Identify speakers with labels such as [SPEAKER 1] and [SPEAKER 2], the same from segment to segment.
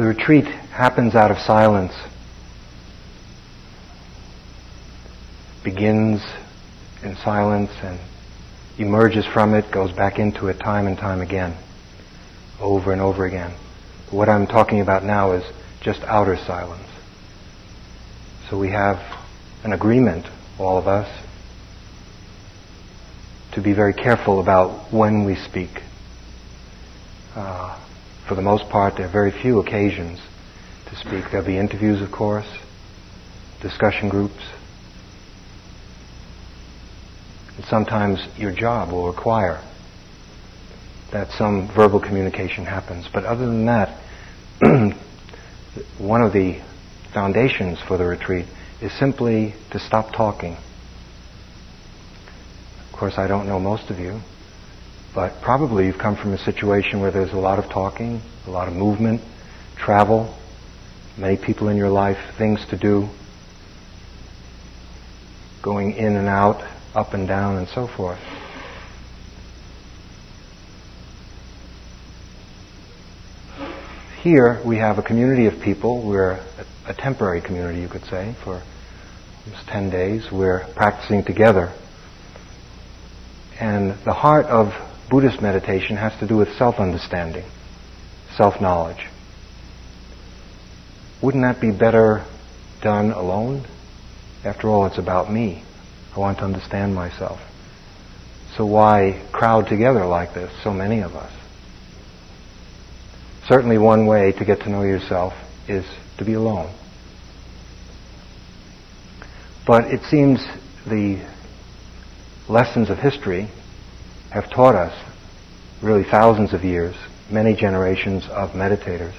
[SPEAKER 1] The retreat happens out of silence. Begins in silence and emerges from it, goes back into it time and time again, over and over again. What I'm talking about now is just outer silence. So we have an agreement, all of us, to be very careful about when we speak. Uh, for the most part, there are very few occasions to speak. There'll be interviews, of course, discussion groups. And sometimes your job will require that some verbal communication happens. But other than that, one of the foundations for the retreat is simply to stop talking. Of course, I don't know most of you, but probably you've come from a situation where there's a lot of talking, a lot of movement, travel, many people in your life, things to do, going in and out, up and down, and so forth. Here we have a community of people. We're a, temporary community, you could say, for almost 10 days. We're practicing together. And the heart of Buddhist meditation has to do with self-understanding, self-knowledge. Wouldn't that be better done alone? After all, it's about me. I want to understand myself. So why crowd together like this, so many of us? Certainly one way to get to know yourself is to be alone. But it seems the lessons of history have taught us, really thousands of years, many generations of meditators,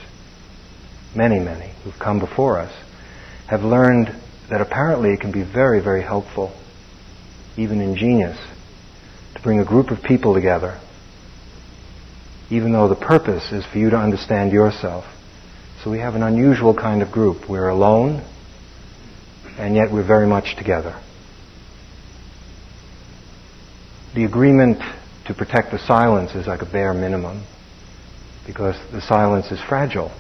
[SPEAKER 1] many, many who've come before us, have learned that apparently it can be very, very helpful, even ingenious, to bring a group of people together, even though the purpose is for you to understand yourself. So we have an unusual kind of group. We're alone, and yet we're very much together. The agreement to protect the silence is like a bare minimum because the silence is fragile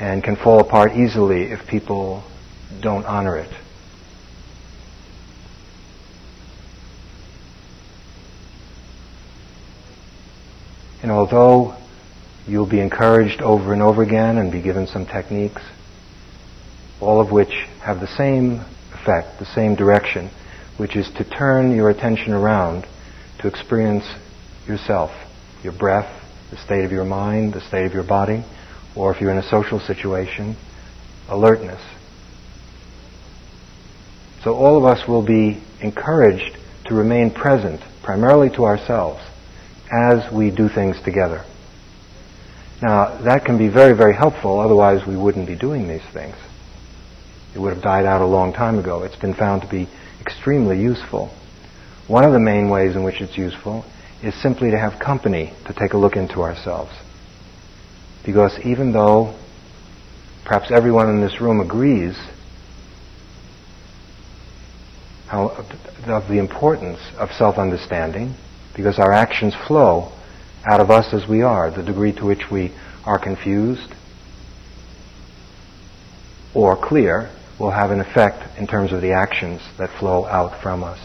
[SPEAKER 1] and can fall apart easily if people don't honor it. And although you'll be encouraged over and over again and be given some techniques, all of which have the same effect, the same direction, which is to turn your attention around to experience yourself, your breath, the state of your mind, the state of your body, or if you're in a social situation, alertness. So all of us will be encouraged to remain present, primarily to ourselves, as we do things together. Now, that can be very, very helpful, otherwise we wouldn't be doing these things. It would have died out a long time ago. It's been found to be extremely useful. One of the main ways in which it's useful is simply to have company to take a look into ourselves. Because even though perhaps everyone in this room agrees how, of the importance of self-understanding, because our actions flow out of us as we are, the degree to which we are confused or clear will have an effect in terms of the actions that flow out from us.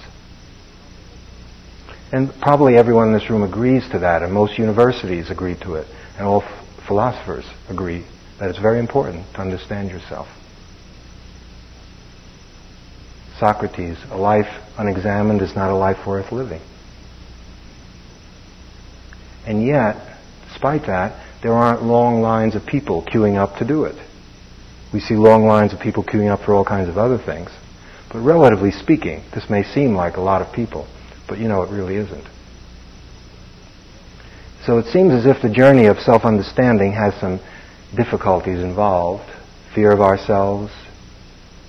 [SPEAKER 1] And probably everyone in this room agrees to that, and most universities agree to it, and all f- philosophers agree that it's very important to understand yourself. Socrates, a life unexamined is not a life worth living. And yet, despite that, there aren't long lines of people queuing up to do it. We see long lines of people queuing up for all kinds of other things. But relatively speaking, this may seem like a lot of people. But you know, it really isn't. So it seems as if the journey of self-understanding has some difficulties involved. Fear of ourselves,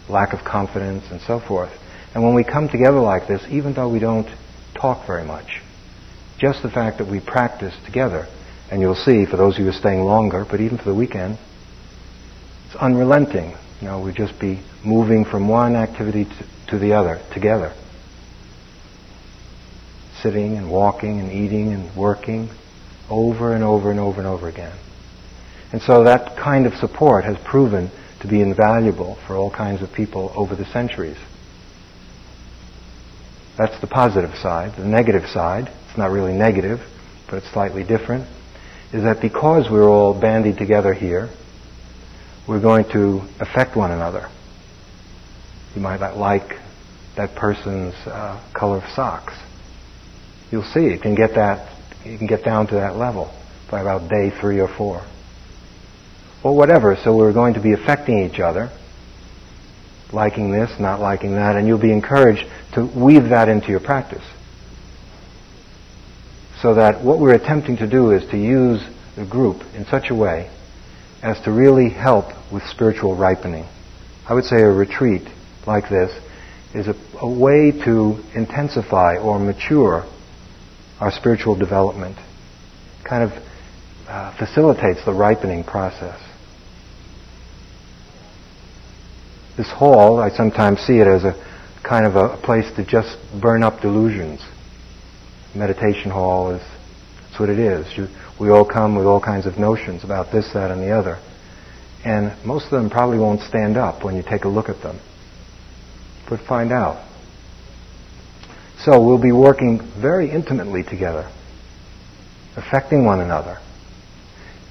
[SPEAKER 1] lack of confidence, and so forth. And when we come together like this, even though we don't talk very much, just the fact that we practice together, and you'll see for those of you who are staying longer, but even for the weekend, it's unrelenting. You know, we just be moving from one activity to, to the other together sitting and walking and eating and working over and over and over and over again. And so that kind of support has proven to be invaluable for all kinds of people over the centuries. That's the positive side. The negative side, it's not really negative, but it's slightly different, is that because we're all bandied together here, we're going to affect one another. You might not like that person's uh, color of socks. You'll see it can get that you can get down to that level by about day three or four. Or whatever, so we're going to be affecting each other, liking this, not liking that, and you'll be encouraged to weave that into your practice. So that what we're attempting to do is to use the group in such a way as to really help with spiritual ripening. I would say a retreat like this is a, a way to intensify or mature our spiritual development. Kind of uh, facilitates the ripening process. This hall, I sometimes see it as a kind of a, place to just burn up delusions. Meditation hall is that's what it is. You, we all come with all kinds of notions about this, that, and the other. And most of them probably won't stand up when you take a look at them. But find out. So we'll be working very intimately together, affecting one another.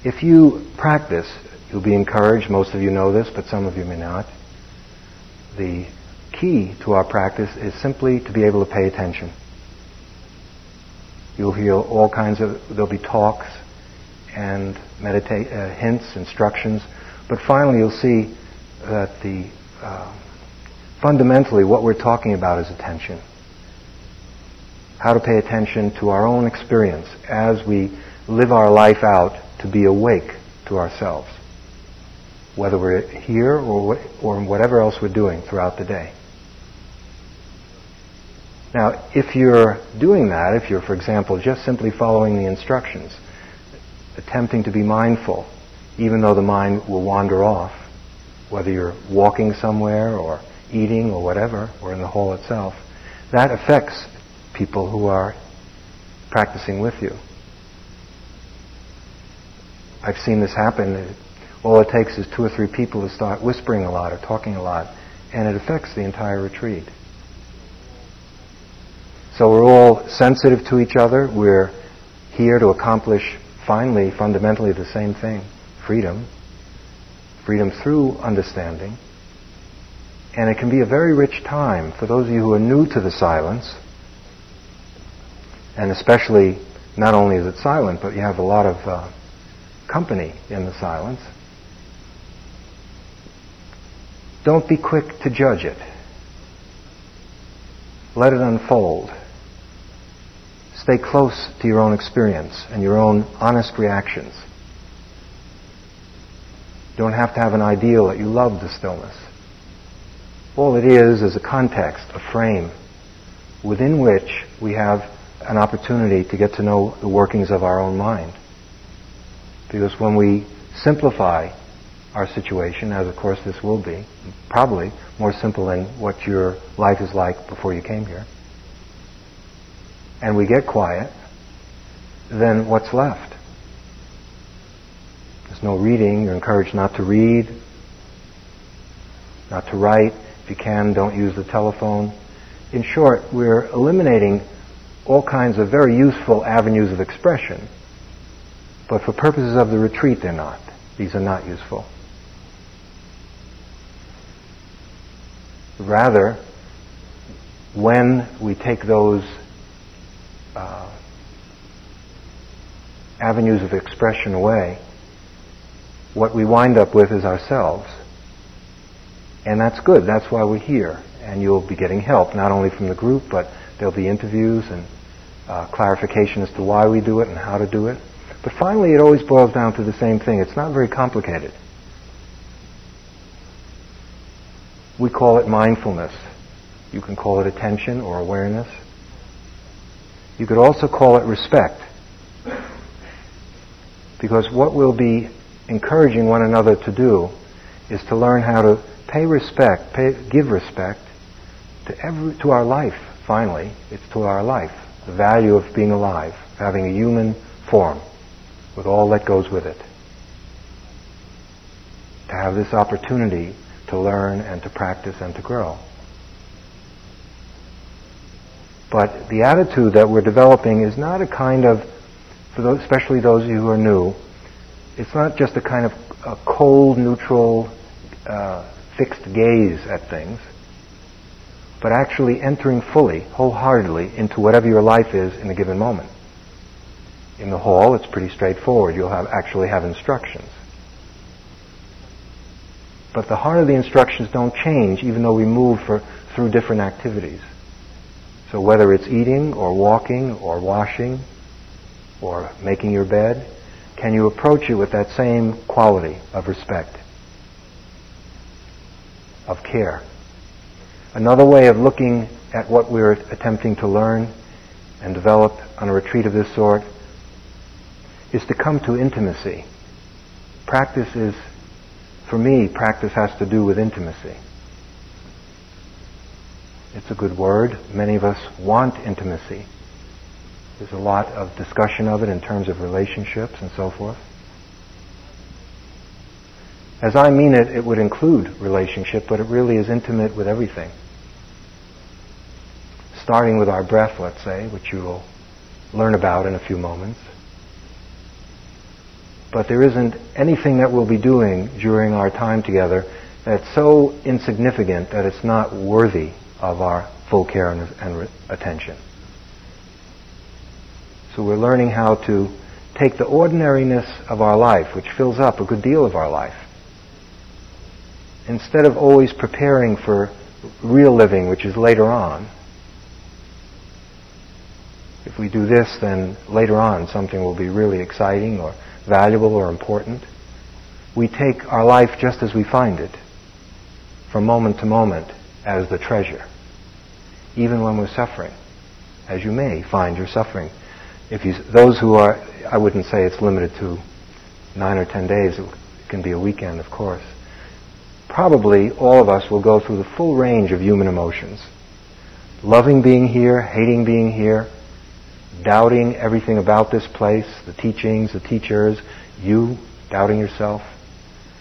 [SPEAKER 1] If you practice, you'll be encouraged. Most of you know this, but some of you may not. The key to our practice is simply to be able to pay attention. You'll hear all kinds of, there'll be talks and meditate, uh, hints, instructions, but finally you'll see that the, uh, fundamentally what we're talking about is attention. How to pay attention to our own experience as we live our life out to be awake to ourselves, whether we're here or, or whatever else we're doing throughout the day. Now, if you're doing that, if you're, for example, just simply following the instructions, attempting to be mindful, even though the mind will wander off, whether you're walking somewhere or eating or whatever, or in the hall itself, that affects people who are practicing with you. I've seen this happen. All it takes is two or three people to start whispering a lot or talking a lot, and it affects the entire retreat. So we're all sensitive to each other. We're here to accomplish, finally, fundamentally the same thing freedom. Freedom through understanding. And it can be a very rich time for those of you who are new to the silence, and especially not only is it silent, but you have a lot of uh, company in the silence. Don't be quick to judge it. Let it unfold. Stay close to your own experience and your own honest reactions. You don't have to have an ideal that you love the stillness. All it is is a context, a frame, within which we have an opportunity to get to know the workings of our own mind. Because when we simplify our situation, as of course this will be, probably more simple than what your life is like before you came here, and we get quiet, then what's left? There's no reading. You're encouraged not to read, not to write. If you can, don't use the telephone. In short, we're eliminating all kinds of very useful avenues of expression. But for purposes of the retreat, they're not. These are not useful. Rather, when we take those uh, avenues of expression away, what we wind up with is ourselves. And that's good. That's why we're here. And you'll be getting help, not only from the group, but there'll be interviews and uh, clarification as to why we do it and how to do it. But finally, it always boils down to the same thing. It's not very complicated. We call it mindfulness. You can call it attention or awareness. You could also call it respect. Because what we'll be encouraging one another to do is to learn how to pay respect, pay, give respect to, every, to our life, finally. It's to our life. The value of being alive, having a human form, with all that goes with it. to have this opportunity to learn and to practice and to grow. But the attitude that we're developing is not a kind of, for those, especially those of you who are new, it's not just a kind of a cold, neutral, uh, fixed gaze at things, but actually entering fully, wholeheartedly into whatever your life is in a given moment. In the hall, it's pretty straightforward. You'll have, actually have instructions. But the heart of the instructions don't change even though we move for, through different activities. So whether it's eating or walking or washing or making your bed, can you approach it with that same quality of respect, of care? Another way of looking at what we're attempting to learn and develop on a retreat of this sort is to come to intimacy. Practice is, for me, practice has to do with intimacy. It's a good word. Many of us want intimacy. There's a lot of discussion of it in terms of relationships and so forth. As I mean it, it would include relationship, but it really is intimate with everything. Starting with our breath, let's say, which you will learn about in a few moments. But there isn't anything that we'll be doing during our time together that's so insignificant that it's not worthy of our full care and, and re- attention. So we're learning how to take the ordinariness of our life, which fills up a good deal of our life, instead of always preparing for real living, which is later on. If we do this, then later on something will be really exciting or valuable or important. We take our life just as we find it, from moment to moment, as the treasure, even when we're suffering, as you may find you're suffering. If you, those who are, I wouldn't say it's limited to nine or ten days, it can be a weekend, of course. Probably all of us will go through the full range of human emotions. Loving being here, hating being here, doubting everything about this place, the teachings, the teachers, you doubting yourself,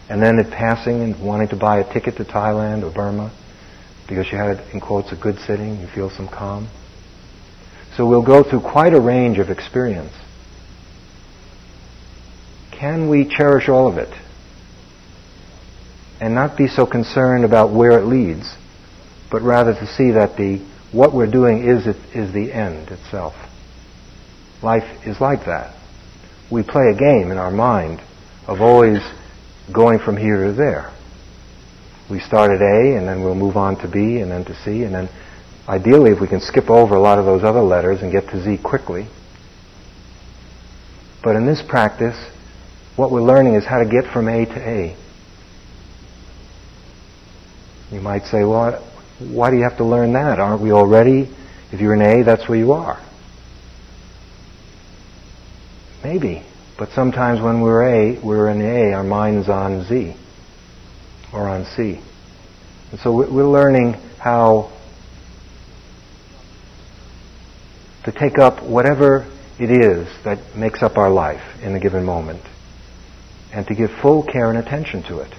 [SPEAKER 1] and then it passing and wanting to buy a ticket to Thailand or Burma because you had, in quotes, a good sitting, you feel some calm. So we'll go through quite a range of experience. Can we cherish all of it and not be so concerned about where it leads, but rather to see that the what we're doing is is the end itself. Life is like that. We play a game in our mind of always going from here to there. We start at A and then we'll move on to B and then to C and then ideally if we can skip over a lot of those other letters and get to Z quickly. But in this practice, what we're learning is how to get from A to A. You might say, well, why do you have to learn that? Aren't we already? If you're in A, that's where you are. Maybe. But sometimes when we're A, we're in A, our mind's on Z or on C. And so we're learning how to take up whatever it is that makes up our life in a given moment and to give full care and attention to it.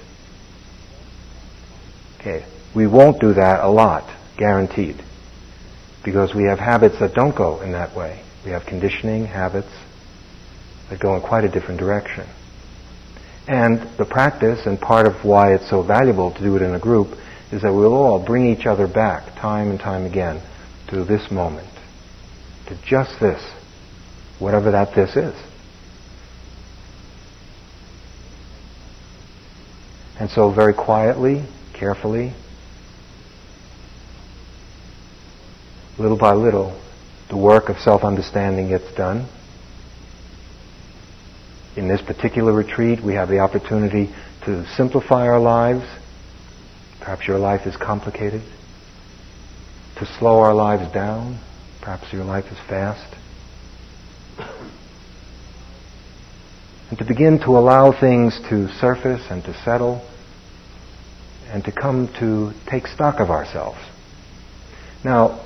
[SPEAKER 1] Okay, we won't do that a lot, guaranteed, because we have habits that don't go in that way. We have conditioning habits that go in quite a different direction. And the practice, and part of why it's so valuable to do it in a group, is that we'll all bring each other back time and time again to this moment, to just this, whatever that this is. And so very quietly, carefully, little by little, the work of self-understanding gets done. In this particular retreat, we have the opportunity to simplify our lives. Perhaps your life is complicated. To slow our lives down. Perhaps your life is fast. And to begin to allow things to surface and to settle and to come to take stock of ourselves. Now,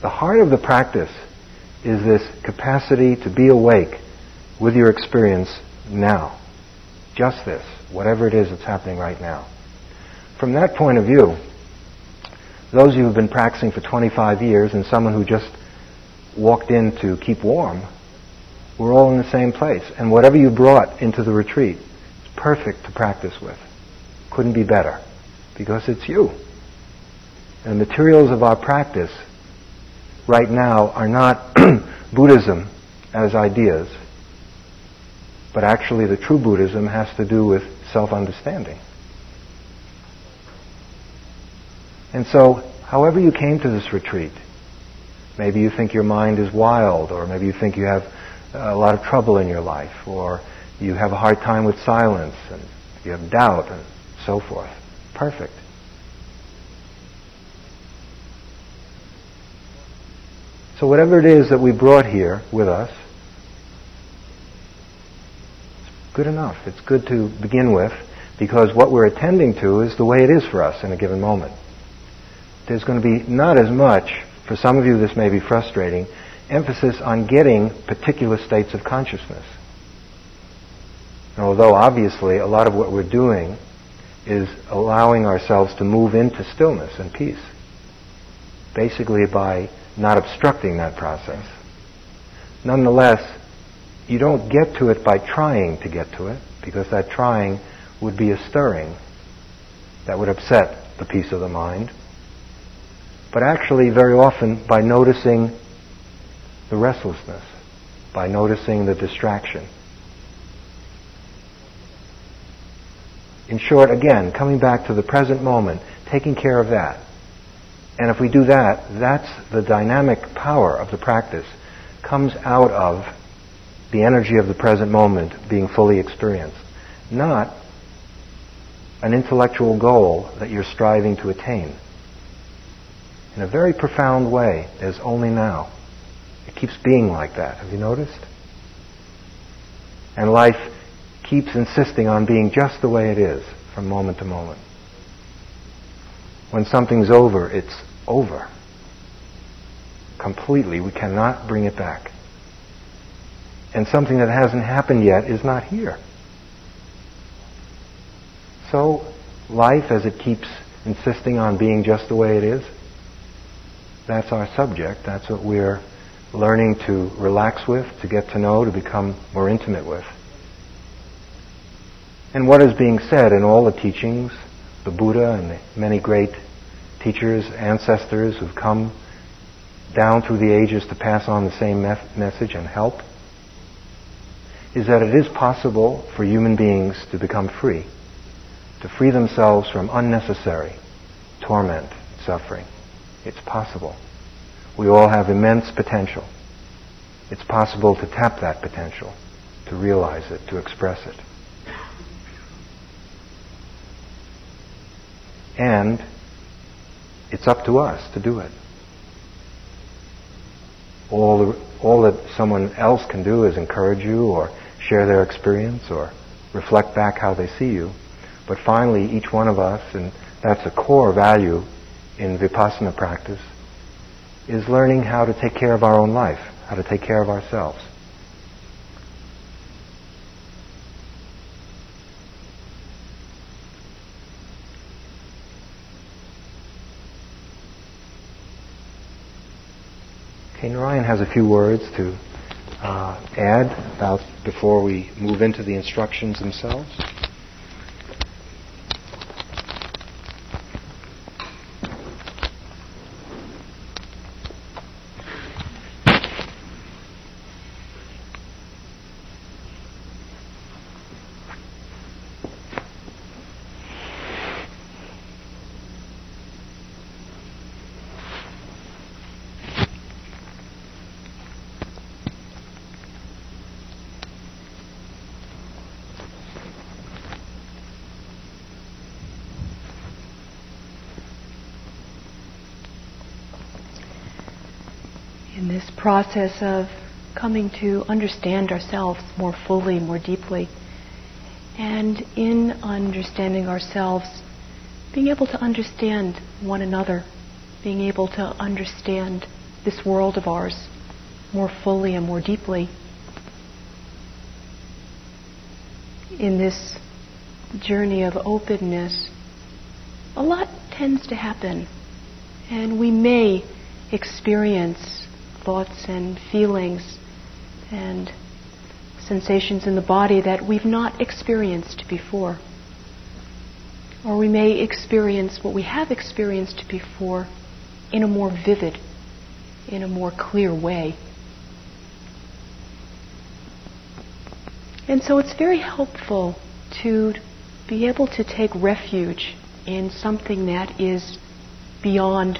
[SPEAKER 1] the heart of the practice is this capacity to be awake with your experience now. Just this, whatever it is that's happening right now. From that point of view, those of you who've been practicing for 25 years and someone who just walked in to keep warm, we're all in the same place. And whatever you brought into the retreat is perfect to practice with. Couldn't be better because it's you. And the materials of our practice right now are not Buddhism as ideas, but actually the true Buddhism has to do with self-understanding. And so, however you came to this retreat, maybe you think your mind is wild, or maybe you think you have a lot of trouble in your life, or you have a hard time with silence, and you have doubt, and so forth. Perfect. So whatever it is that we brought here with us, it's good enough. It's good to begin with because what we're attending to is the way it is for us in a given moment there's going to be not as much, for some of you this may be frustrating, emphasis on getting particular states of consciousness. And although obviously a lot of what we're doing is allowing ourselves to move into stillness and peace, basically by not obstructing that process. Nonetheless, you don't get to it by trying to get to it, because that trying would be a stirring that would upset the peace of the mind but actually very often by noticing the restlessness, by noticing the distraction. In short, again, coming back to the present moment, taking care of that. And if we do that, that's the dynamic power of the practice comes out of the energy of the present moment being fully experienced, not an intellectual goal that you're striving to attain in a very profound way as only now. It keeps being like that. Have you noticed? And life keeps insisting on being just the way it is from moment to moment. When something's over, it's over. Completely. We cannot bring it back. And something that hasn't happened yet is not here. So, life, as it keeps insisting on being just the way it is, that's our subject. That's what we're learning to relax with, to get to know, to become more intimate with. And what is being said in all the teachings, the Buddha and the many great teachers, ancestors who've come down through the ages to pass on the same message and help, is that it is possible for human beings to become free, to free themselves from unnecessary torment, suffering. It's possible. We all have immense potential. It's possible to tap that potential, to realize it, to express it. And it's up to us to do it. All, the, all that someone else can do is encourage you or share their experience or reflect back how they see you. But finally, each one of us, and that's a core value in vipassana practice is learning how to take care of our own life, how to take care of ourselves. Okay, Narayan has a few words to uh, add about before we move into the instructions themselves.
[SPEAKER 2] Process of coming to understand ourselves more fully, more deeply. And in understanding ourselves, being able to understand one another, being able to understand this world of ours more fully and more deeply. in this journey of openness, a lot tends to happen. And we may experience thoughts and feelings and sensations in the body that we've not experienced before. Or we may experience what we have experienced before in a more vivid, in a more clear way. And so it's very helpful to be able to take refuge in something that is beyond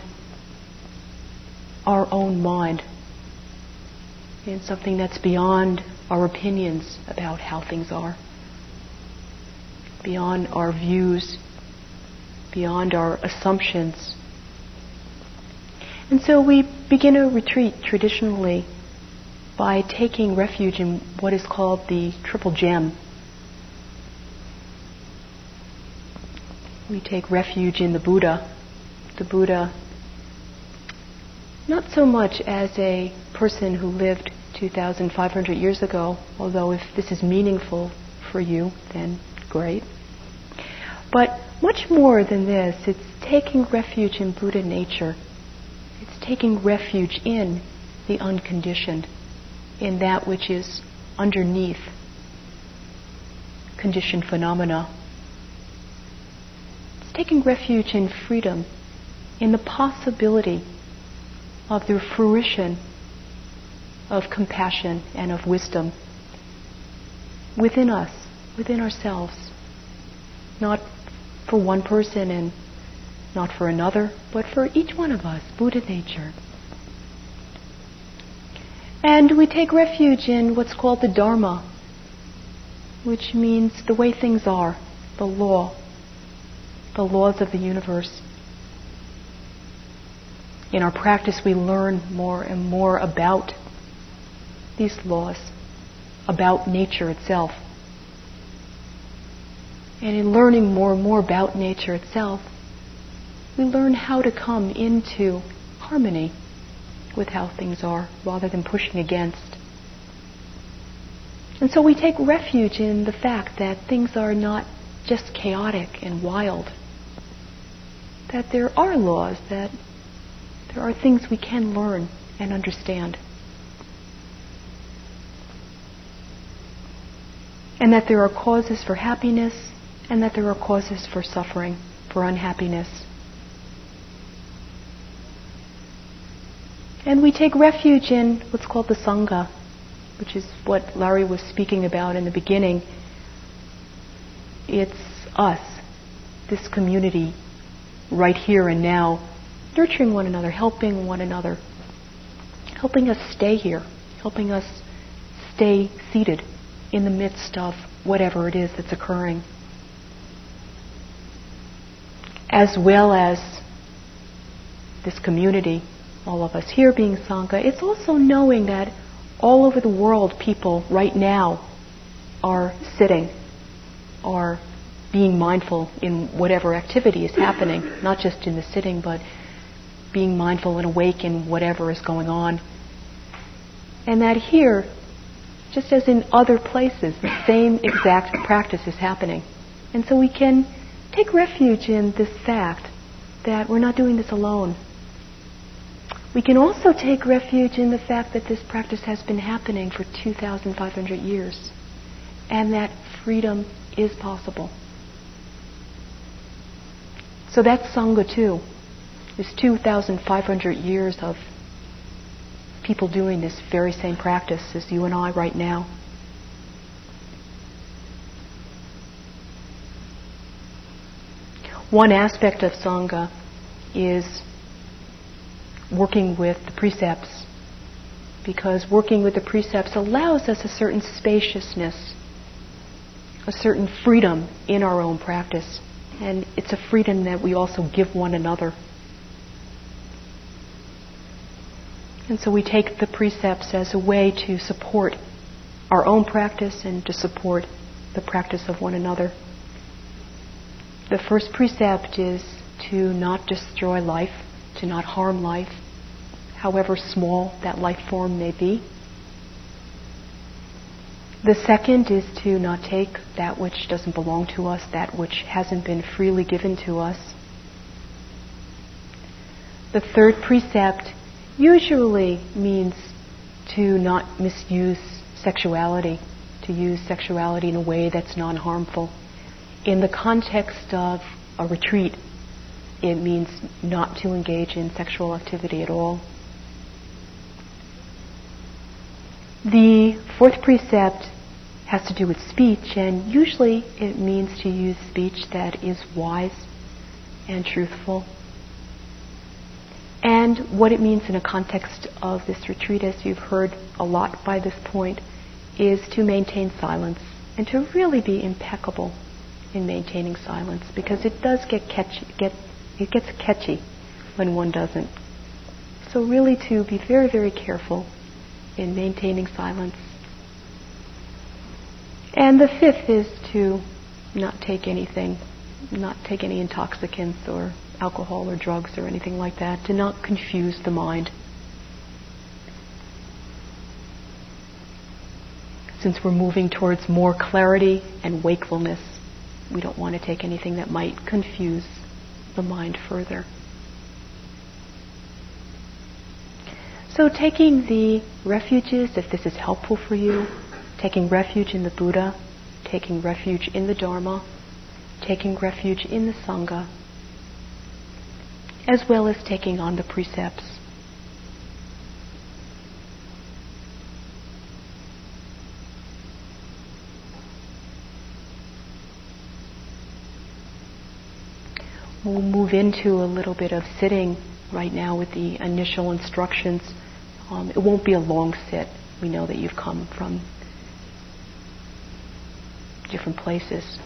[SPEAKER 2] our own mind, in something that's beyond our opinions about how things are, beyond our views, beyond our assumptions. And so we begin a retreat traditionally by taking refuge in what is called the triple gem. We take refuge in the Buddha. The Buddha, not so much as a person who lived 2,500 years ago, although if this is meaningful for you, then great. But much more than this, it's taking refuge in Buddha nature. It's taking refuge in the unconditioned, in that which is underneath conditioned phenomena. It's taking refuge in freedom, in the possibility of the fruition of compassion and of wisdom within us, within ourselves. Not for one person and not for another, but for each one of us, Buddha nature. And we take refuge in what's called the Dharma, which means the way things are, the law, the laws of the universe. In our practice, we learn more and more about these laws about nature itself. And in learning more and more about nature itself, we learn how to come into harmony with how things are rather than pushing against. And so we take refuge in the fact that things are not just chaotic and wild, that there are laws, that there are things we can learn and understand. and that there are causes for happiness and that there are causes for suffering, for unhappiness. And we take refuge in what's called the Sangha, which is what Larry was speaking about in the beginning. It's us, this community, right here and now, nurturing one another, helping one another, helping us stay here, helping us stay seated in the midst of whatever it is that's occurring. As well as this community, all of us here being Sangha, it's also knowing that all over the world people right now are sitting, are being mindful in whatever activity is happening, not just in the sitting, but being mindful and awake in whatever is going on. And that here, just as in other places, the same exact practice is happening. And so we can take refuge in this fact that we're not doing this alone. We can also take refuge in the fact that this practice has been happening for 2,500 years and that freedom is possible. So that's Sangha too. This 2,500 years of people doing this very same practice as you and I right now. One aspect of Sangha is working with the precepts because working with the precepts allows us a certain spaciousness, a certain freedom in our own practice. And it's a freedom that we also give one another. And so we take the precepts as a way to support our own practice and to support the practice of one another. The first precept is to not destroy life, to not harm life, however small that life form may be. The second is to not take that which doesn't belong to us, that which hasn't been freely given to us. The third precept usually means to not misuse sexuality, to use sexuality in a way that's non harmful. In the context of a retreat, it means not to engage in sexual activity at all. The fourth precept has to do with speech, and usually it means to use speech that is wise and truthful. And what it means in a context of this retreat, as you've heard a lot by this point, is to maintain silence and to really be impeccable in maintaining silence because it does get catchy, get, it gets catchy when one doesn't. So really to be very, very careful in maintaining silence. And the fifth is to not take anything, not take any intoxicants or alcohol or drugs or anything like that, to not confuse the mind. Since we're moving towards more clarity and wakefulness, we don't want to take anything that might confuse the mind further. So, taking the refuges, if this is helpful for you, taking refuge in the Buddha, taking refuge in the Dharma, taking refuge in the Sangha, as well as taking on the precepts. We'll move into a little bit of sitting right now with the initial instructions. Um, it won't be a long sit. We know that you've come from different places.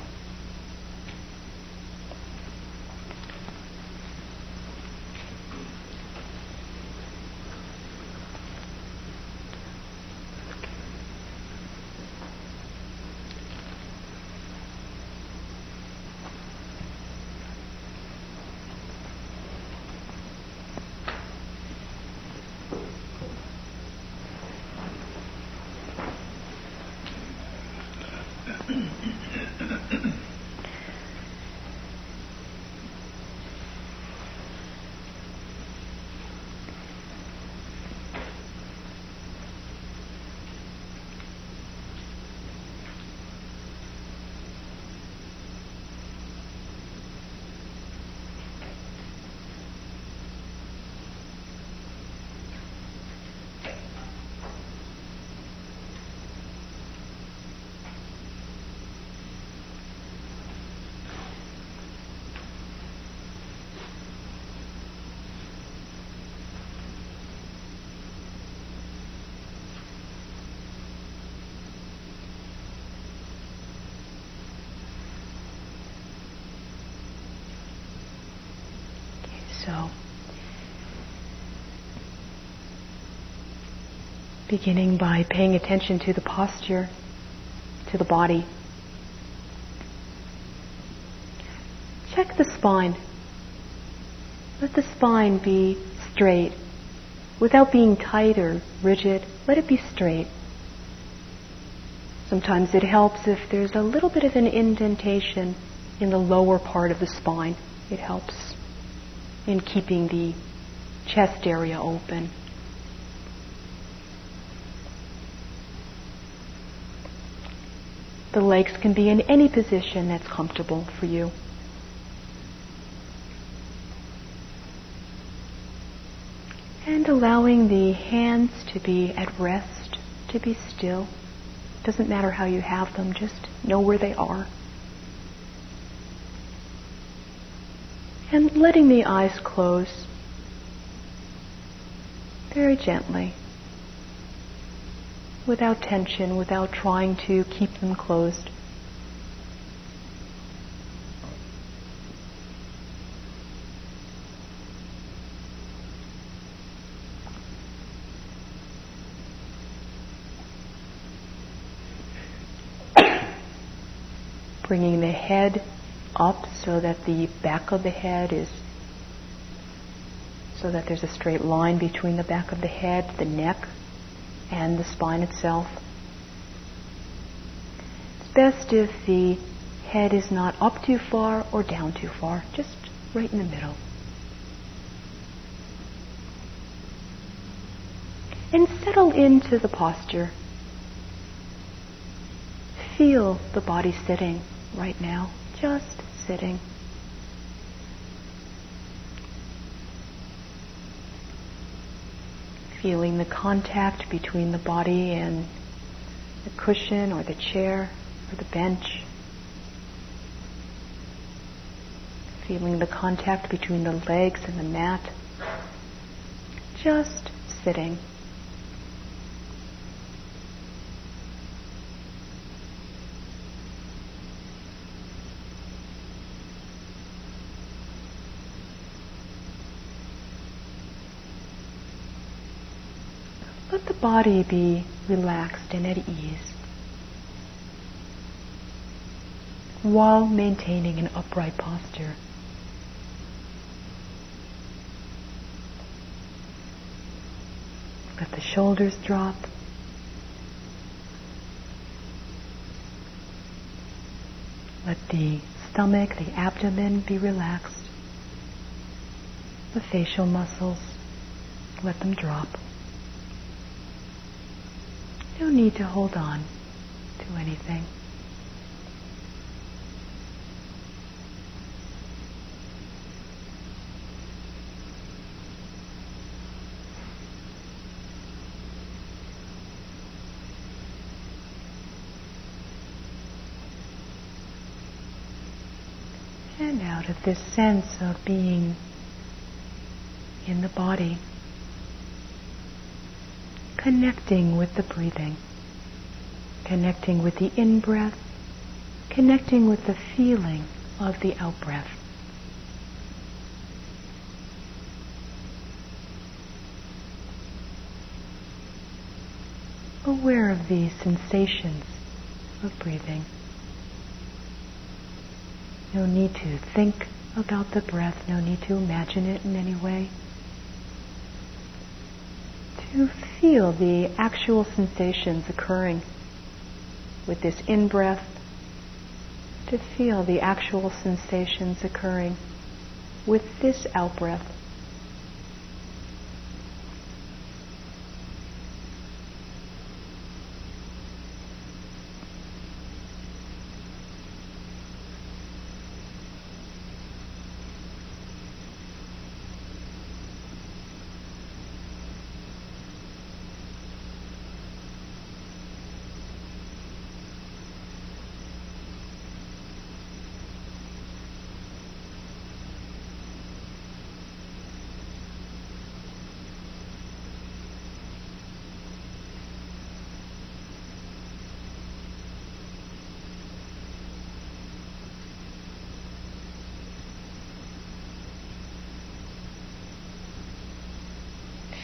[SPEAKER 2] So, beginning by paying attention to the posture, to the body. Check the spine. Let the spine be straight. Without being tight or rigid, let it be straight. Sometimes it helps if there's a little bit of an indentation in the lower part of the spine. It helps in keeping the chest area open. The legs can be in any position that's comfortable for you. And allowing the hands to be at rest, to be still. Doesn't matter how you have them, just know where they are. And letting the eyes close very gently, without tension, without trying to keep them closed. Bringing the head up so that the back of the head is so that there's a straight line between the back of the head, the neck, and the spine itself. It's best if the head is not up too far or down too far, just right in the middle. And settle into the posture. Feel the body sitting right now, just sitting. Feeling the contact between the body and the cushion or the chair or the bench. Feeling the contact between the legs and the mat. Just sitting. Body be relaxed and at ease while maintaining an upright posture. Let the shoulders drop. Let the stomach, the abdomen be relaxed. The facial muscles, let them drop. Need to hold on to anything. And out of this sense of being in the body connecting with the breathing, connecting with the in breath, connecting with the feeling of the out breath. Aware of these sensations of breathing. No need to think about the breath, no need to imagine it in any way to feel the actual sensations occurring with this in breath, to feel the actual sensations occurring with this out breath.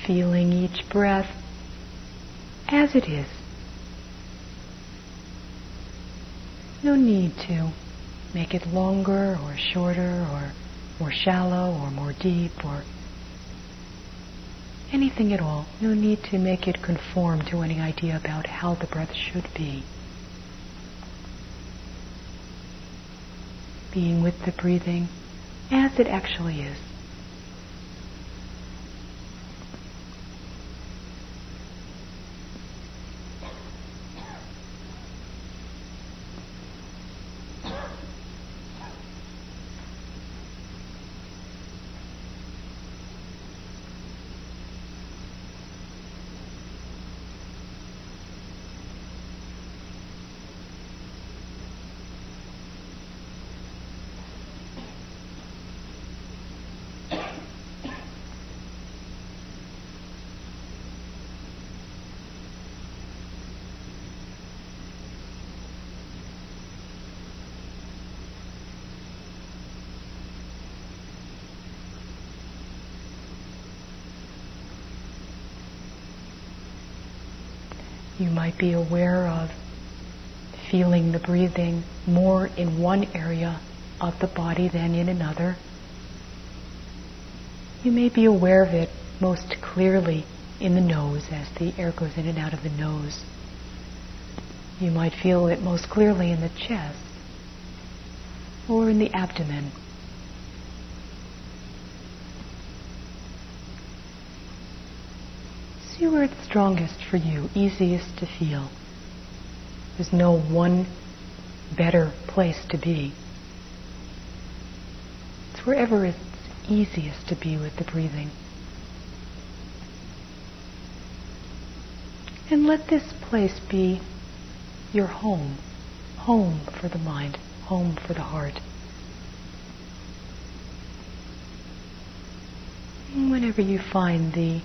[SPEAKER 2] Feeling each breath as it is. No need to make it longer or shorter or more shallow or more deep or anything at all. No need to make it conform to any idea about how the breath should be. Being with the breathing as it actually is. Might be aware of feeling the breathing more in one area of the body than in another. You may be aware of it most clearly in the nose as the air goes in and out of the nose. You might feel it most clearly in the chest or in the abdomen. Where it's strongest for you, easiest to feel. There's no one better place to be. It's wherever it's easiest to be with the breathing. And let this place be your home, home for the mind, home for the heart. Whenever you find the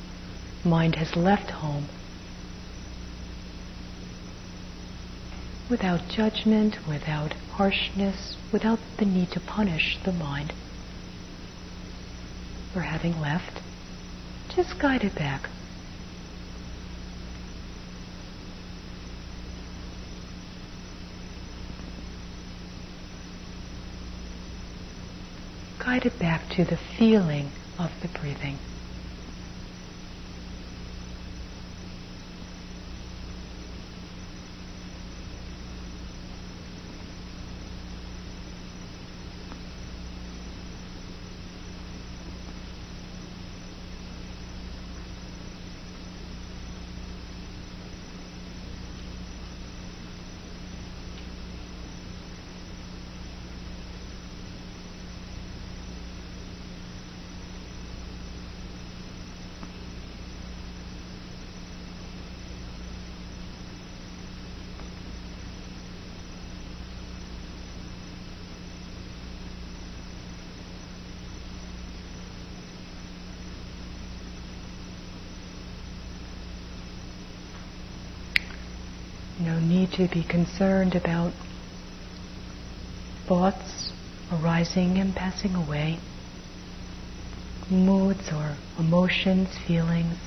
[SPEAKER 2] mind has left home, without judgment, without harshness, without the need to punish the mind for having left, just guide it back. Guide it back to the feeling of the breathing. No need to be concerned about thoughts arising and passing away, moods or emotions, feelings,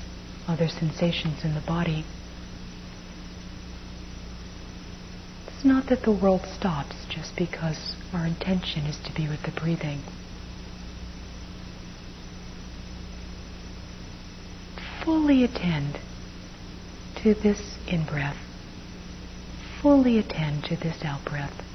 [SPEAKER 2] other sensations in the body. It's not that the world stops just because our intention is to be with the breathing. Fully attend to this in breath fully attend to this out breath.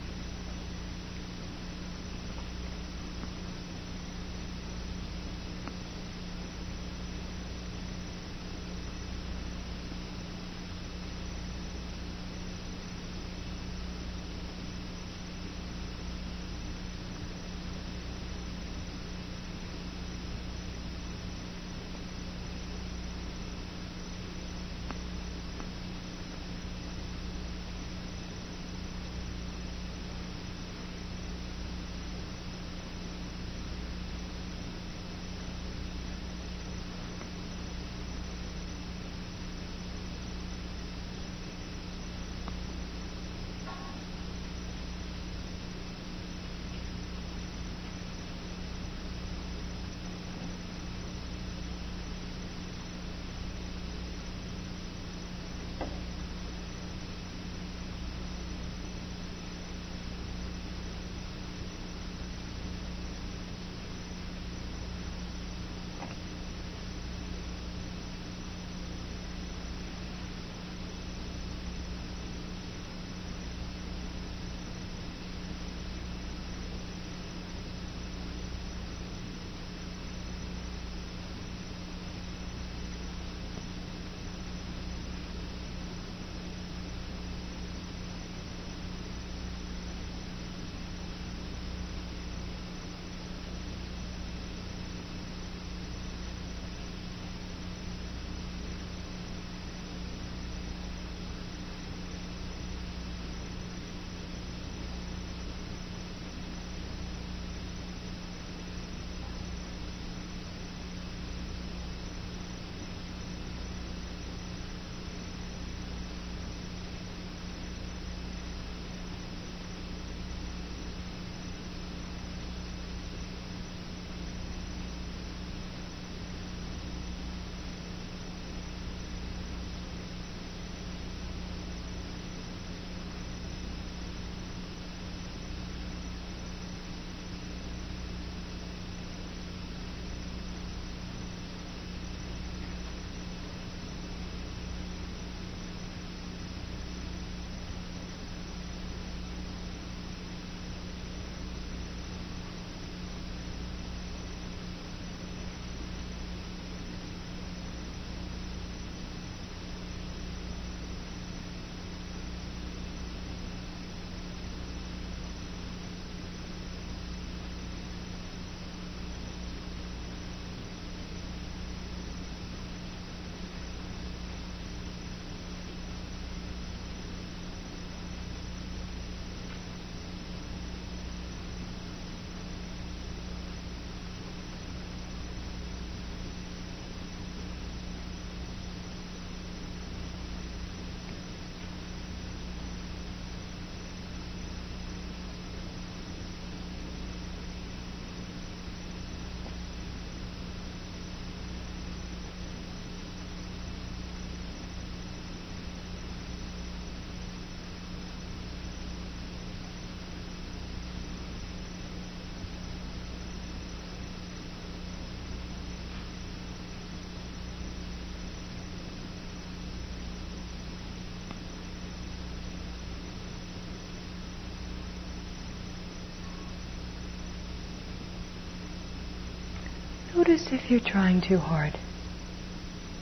[SPEAKER 2] Notice if you're trying too hard.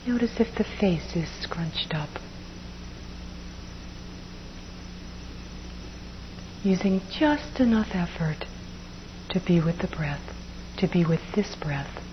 [SPEAKER 2] Notice if the face is scrunched up. Using just enough effort to be with the breath, to be with this breath.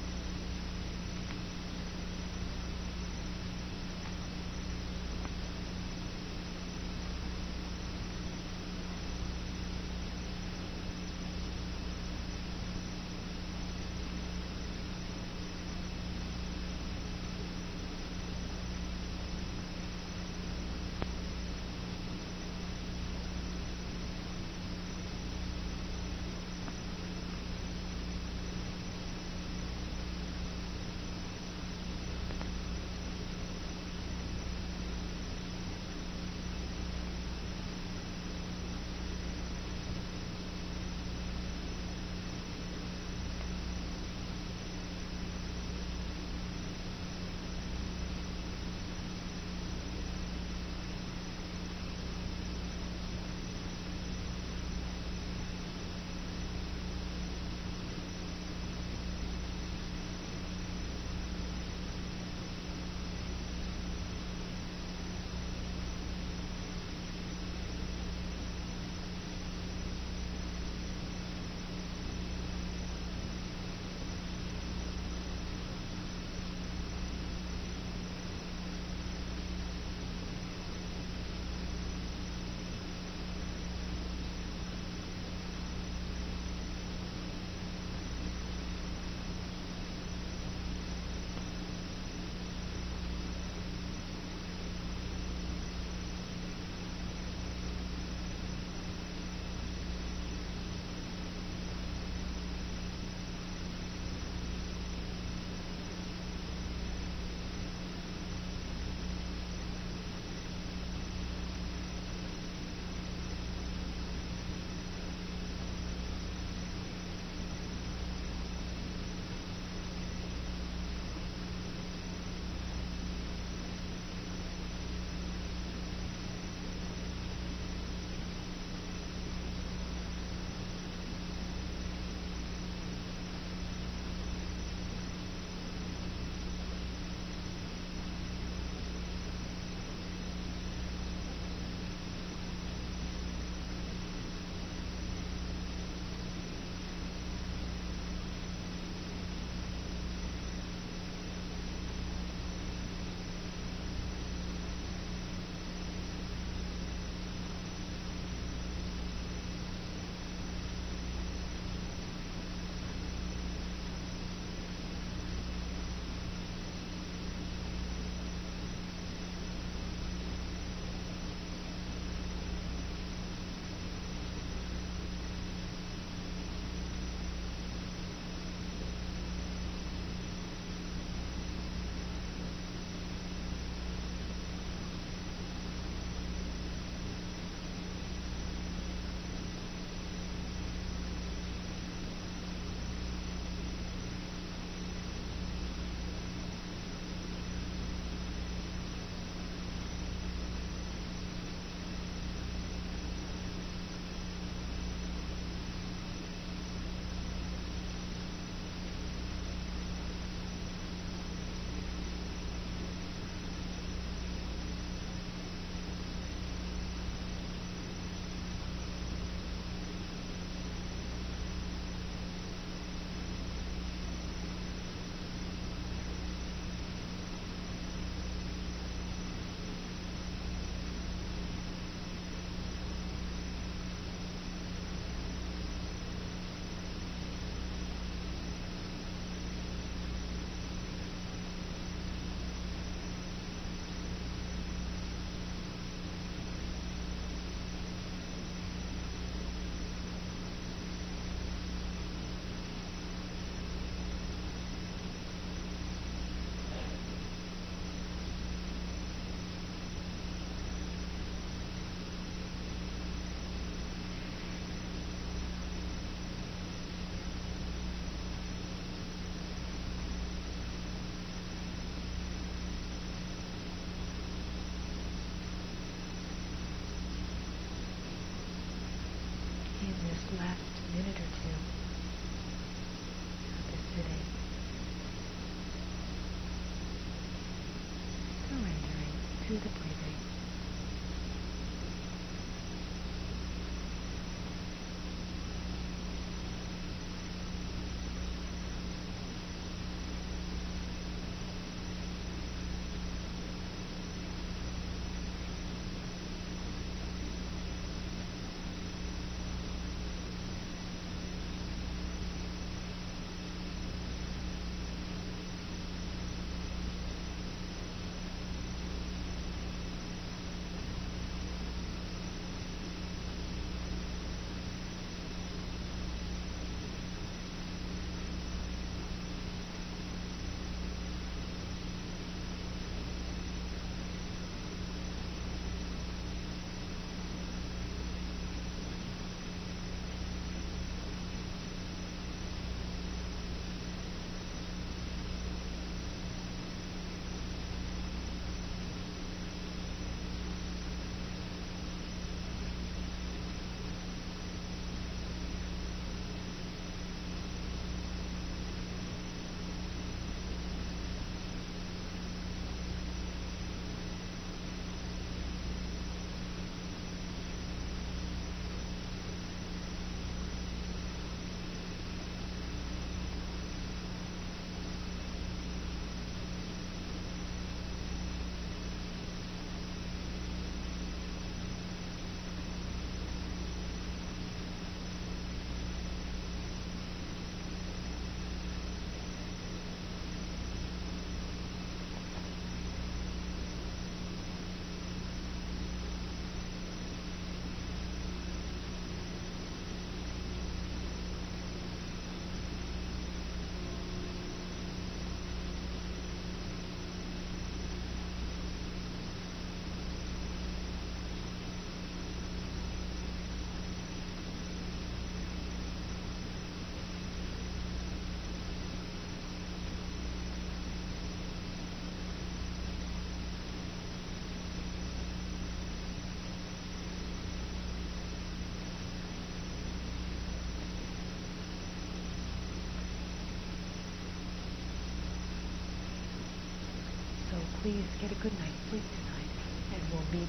[SPEAKER 2] Please get a good night's sleep tonight, and we'll meet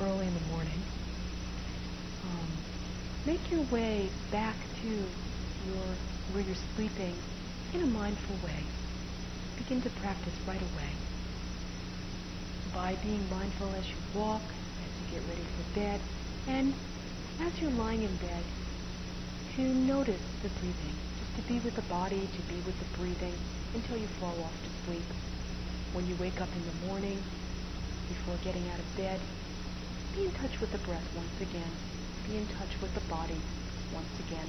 [SPEAKER 2] early in the morning. Um, make your way back to your where you're sleeping in a mindful way. Begin to practice right away by being mindful as you walk, as you get ready for bed, and as you're lying in bed, to notice the breathing, just to be with the body, to be with the breathing until you fall off to sleep. When you wake up in the morning, before getting out of bed, be in touch with the breath once again. Be in touch with the body once again.